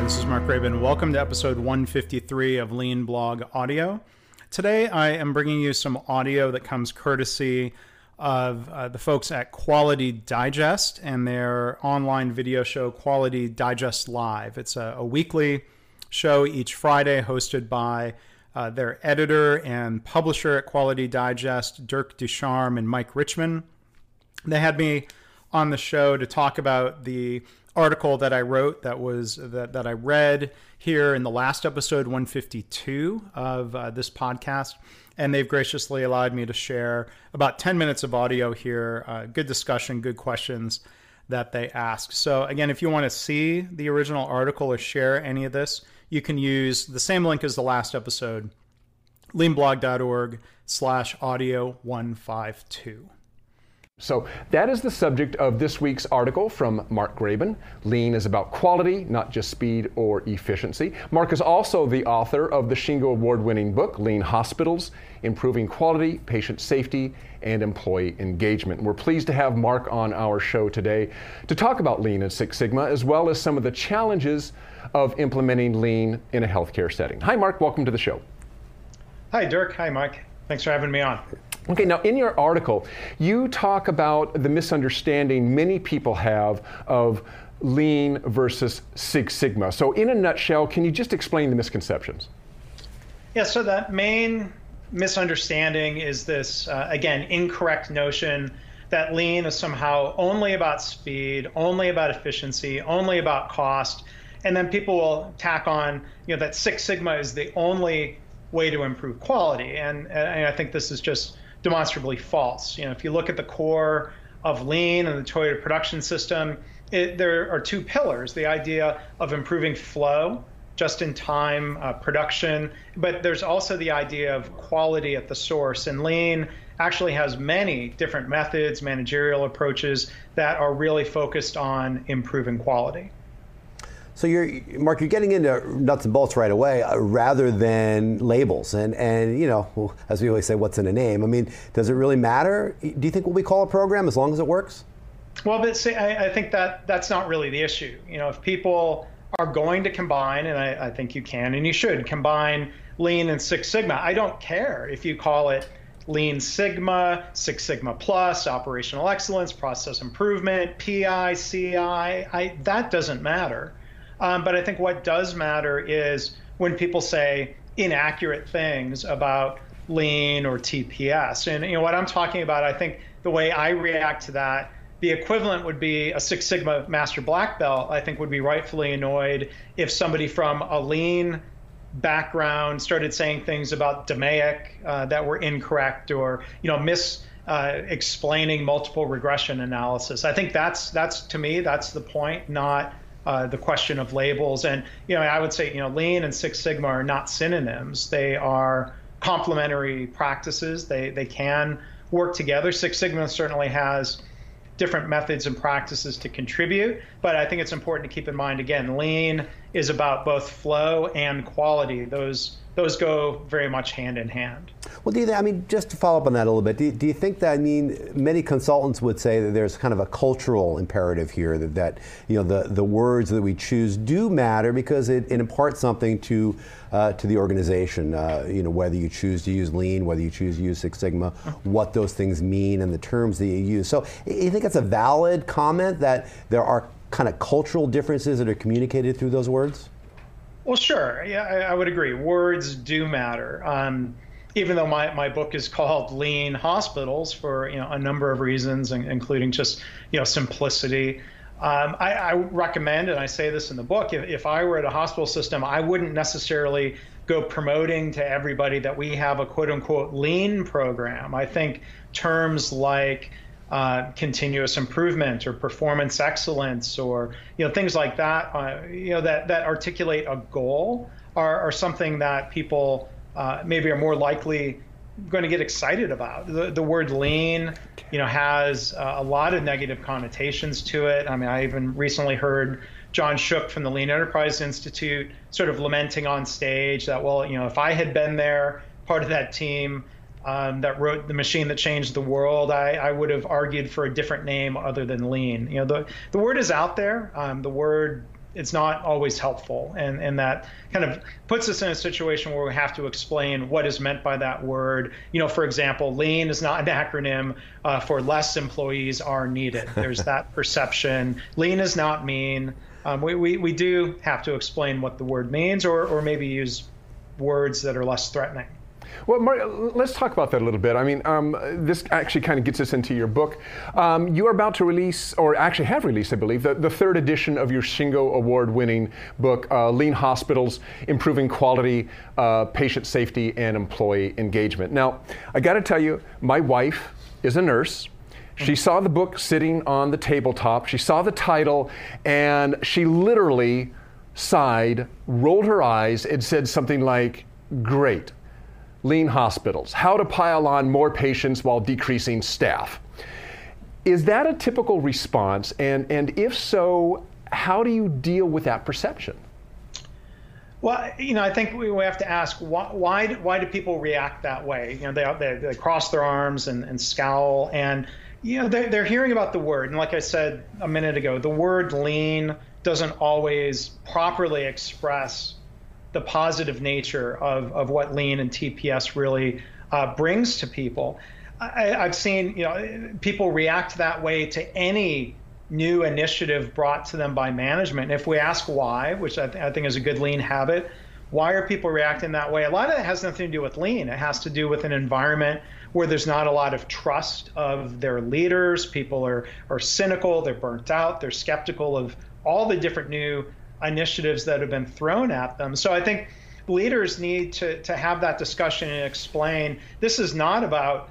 Hi, this is Mark Graban. Welcome to episode 153 of Lean Blog Audio. Today I am bringing you some audio that comes courtesy of uh, the folks at Quality Digest and their online video show, Quality Digest Live. It's a, a weekly show each Friday hosted by uh, their editor and publisher at Quality Digest, Dirk Dusharme and Mike Richman. They had me on the show to talk about the article that I wrote that was that, that I read here in the last episode 152 of uh, this podcast. And they've graciously allowed me to share about 10 minutes of audio here. Uh, good discussion, good questions that they ask. So, again, if you want to see the original article or share any of this, you can use the same link as the last episode leanblog.org slash audio 152. So that is the subject of this week's article from Mark Graban. Lean is about quality, not just speed or efficiency. Mark is also the author of the Shingo Award winning book, Lean Hospitals Improving Quality, Patient Safety, and Employee Engagement. We're pleased to have Mark on our show today to talk about Lean and Six Sigma, as well as some of the challenges of implementing Lean in a healthcare setting. Hi, Mark. Welcome to the show. Hi, Dirk. Hi, Mike. Thanks for having me on. Okay, now in your article, you talk about the misunderstanding many people have of lean versus Six Sigma. So, in a nutshell, can you just explain the misconceptions? Yeah, so that main misunderstanding is this, uh, again, incorrect notion that lean is somehow only about speed, only about efficiency, only about cost. And then people will tack on, you know, that Six Sigma is the only way to improve quality. And, and I think this is just demonstrably false. You know, if you look at the core of lean and the Toyota production system, it, there are two pillars: the idea of improving flow, just-in-time uh, production, but there's also the idea of quality at the source. And lean actually has many different methods, managerial approaches that are really focused on improving quality. So you're, Mark, you're getting into nuts and bolts right away, uh, rather than labels. And and you know, as we always say, what's in a name? I mean, does it really matter? Do you think what we call a program as long as it works? Well, but see, I, I think that that's not really the issue. You know, if people are going to combine, and I, I think you can and you should combine Lean and Six Sigma. I don't care if you call it Lean Sigma, Six Sigma Plus, operational excellence, process improvement, PI, CI. I, that doesn't matter. Um, but I think what does matter is when people say inaccurate things about lean or TPS. And you know what I'm talking about, I think the way I react to that, the equivalent would be a Six Sigma Master Black Belt, I think would be rightfully annoyed if somebody from a lean background started saying things about DMAIC uh, that were incorrect or, you know, mis uh, explaining multiple regression analysis. I think that's that's to me that's the point, not uh, the question of labels. And you know, I would say you know, Lean and Six Sigma are not synonyms. They are complementary practices. They they can work together. Six Sigma certainly has different methods and practices to contribute, but I think it's important to keep in mind again, Lean is about both flow and quality. Those those go very much hand in hand. Well, do you, I mean, just to follow up on that a little bit, do you, do you, think that, I mean, many consultants would say that there's kind of a cultural imperative here that, that you know, the, the words that we choose do matter because it, it imparts something to, uh, to the organization, uh, you know, whether you choose to use lean, whether you choose to use Six Sigma, what those things mean and the terms that you use. So you think it's a valid comment that there are kind of cultural differences that are communicated through those words? Well, sure. Yeah, I, I would agree. Words do matter. Um, even though my, my book is called Lean Hospitals for you know a number of reasons, including just you know simplicity. Um, I, I, recommend, and I say this in the book, if, if I were at a hospital system, I wouldn't necessarily go promoting to everybody that we have a quote unquote lean program. I think terms like uh, continuous improvement or performance excellence or you know things like that uh, you know that that articulate a goal are, are something that people uh, maybe are more likely going to get excited about. The, the word lean you know has a lot of negative connotations to it. I mean i even recently heard john shook from the lean enterprise institute sort of lamenting on stage that well you know if i had been there part of that team um, that wrote the machine that changed the world, I, I, would have argued for a different name other than lean. You know, the the word is out there. Um, the word it's not always helpful, and and that kind of puts us in a situation where we have to explain what is meant by that word. You know, for example, lean is not an acronym uh, for less employees are needed. There's that perception. Lean is not mean. Um, we, we, we do have to explain what the word means, or, or maybe use words that are less threatening. Well, Mark, let's talk about that a little bit. I mean, um, this actually kind of gets us into your book. Um, you are about to release, or actually have released, I believe, the, the third edition of your Shingo Award winning book, uh, Lean Hospitals Improving Quality, uh, Patient Safety, and Employee Engagement. Now, I got to tell you, my wife is a nurse. She saw the book sitting on the tabletop, she saw the title, and she literally sighed, rolled her eyes, and said something like, Great lean hospitals, how to pile on more patients while decreasing staff. Is that a typical response? And, and if so, how do you deal with that perception? Well, you know, I think we have to ask why, why, why do people react that way? You know, they, they, they cross their arms and, and scowl, and, you know, they're, they're hearing about the word. And like I said a minute ago, the word lean doesn't always properly express the positive nature of, of what lean and TPS really uh, brings to people. I, have seen you know people react that way to any new initiative brought to them by management. And if we ask why, which I, th- I think is a good lean habit, why are people reacting that way? A lot of it has nothing to do with lean. It has to do with an environment where there's not a lot of trust of their leaders. People are, are cynical, they're burnt out, they're skeptical of all the different new initiatives that have been thrown at them. So I think leaders need to, to have that discussion and explain this is not about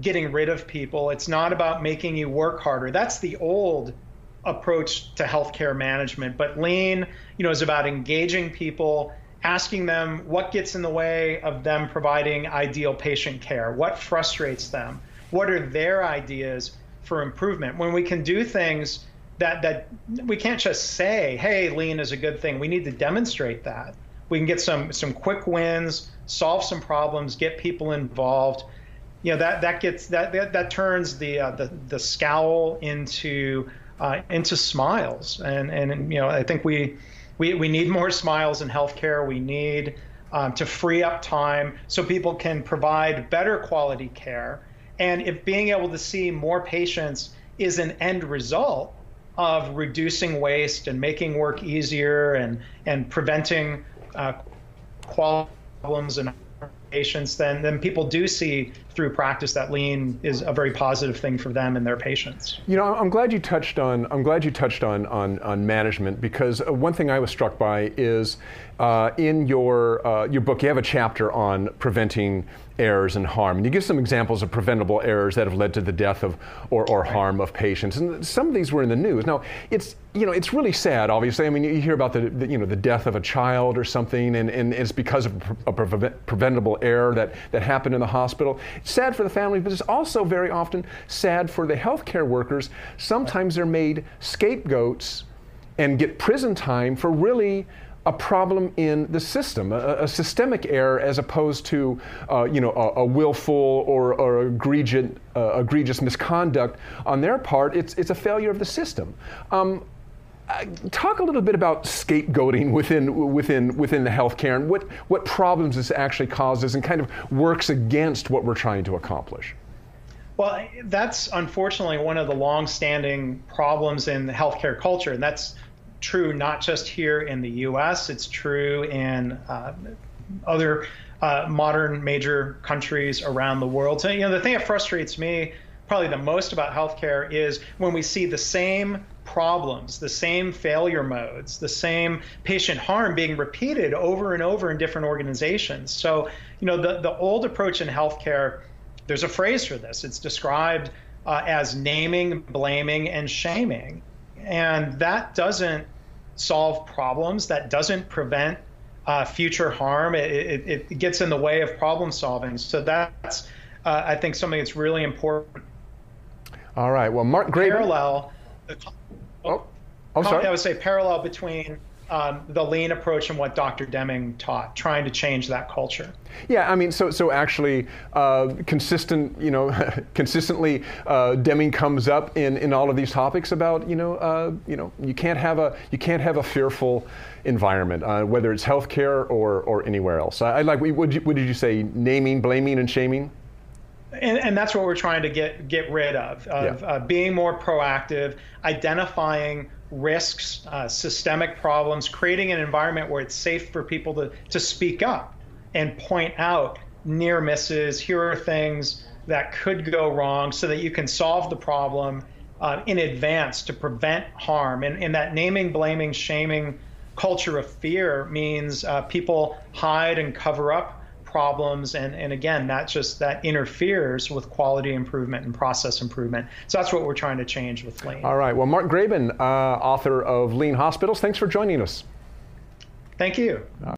getting rid of people, it's not about making you work harder. That's the old approach to healthcare management. But lean, you know, is about engaging people, asking them what gets in the way of them providing ideal patient care, what frustrates them, what are their ideas for improvement. When we can do things that that we can't just say, "Hey, lean is a good thing." We need to demonstrate that. We can get some some quick wins, solve some problems, get people involved. You know that that gets that that, that turns the uh, the the scowl into uh, into smiles, and and you know I think we we we need more smiles in healthcare. We need um, to free up time so people can provide better quality care. And if being able to see more patients is an end result, of reducing waste and making work easier and and preventing uh, problems and patients, then then people do see through practice that lean is a very positive thing for them and their patients. You know, I'm glad you touched on I'm glad you touched on on, on management because uh, one thing I was struck by is uh, in your uh, your book you have a chapter on preventing errors and harm. And you give some examples of preventable errors that have led to the death of or, or harm of patients. And some of these were in the news. Now, it's you know it's really sad. Obviously, I mean you hear about the, the you know the death of a child or something, and, and it's because of a pre- preventable error that that happened in the hospital. Sad for the family, but it's also very often sad for the healthcare workers. Sometimes they're made scapegoats and get prison time for really a problem in the system, a, a systemic error, as opposed to, uh, you know, a, a willful or, or egregious, uh, egregious misconduct on their part. It's, it's a failure of the system. Um, uh, talk a little bit about scapegoating within within within the healthcare and what what problems this actually causes and kind of works against what we're trying to accomplish. Well, that's unfortunately one of the long-standing problems in the healthcare culture, and that's true not just here in the U.S. It's true in uh, other uh, modern major countries around the world. So you know the thing that frustrates me probably the most about healthcare is when we see the same problems, the same failure modes, the same patient harm being repeated over and over in different organizations. So, you know, the, the old approach in healthcare, there's a phrase for this. It's described uh, as naming, blaming, and shaming and that doesn't solve problems. That doesn't prevent uh, future harm. It, it, it, gets in the way of problem solving. So that's, uh, I think, something that's really important. All right. Well, Mark Graban. Parallel. Oh, oh, sorry. I would say parallel between um, the lean approach and what Dr. Deming taught, trying to change that culture. Yeah, I mean, so so actually, uh, consistent, you know, consistently, uh, Deming comes up in, in all of these topics about, you know, uh, you know, you can't have a you can't have a fearful environment, uh, whether it's healthcare or or anywhere else. I, I like. What, you, what did you say? Naming, blaming, and shaming. And, and, that's what we're trying to get get rid of, of yeah. uh, being more proactive, identifying risks, uh, systemic problems, creating an environment where it's safe for people to, to speak up and point out near misses. Here are things that could go wrong so that you can solve the problem uh, in advance to prevent harm. And, and that naming, blaming, shaming culture of fear means uh, people hide and cover up problems and, and again that just that interferes with quality improvement and process improvement. So that's what we're trying to change with lean all right. Well mark graban uh, author of lean hospitals thanks for joining us. Thank you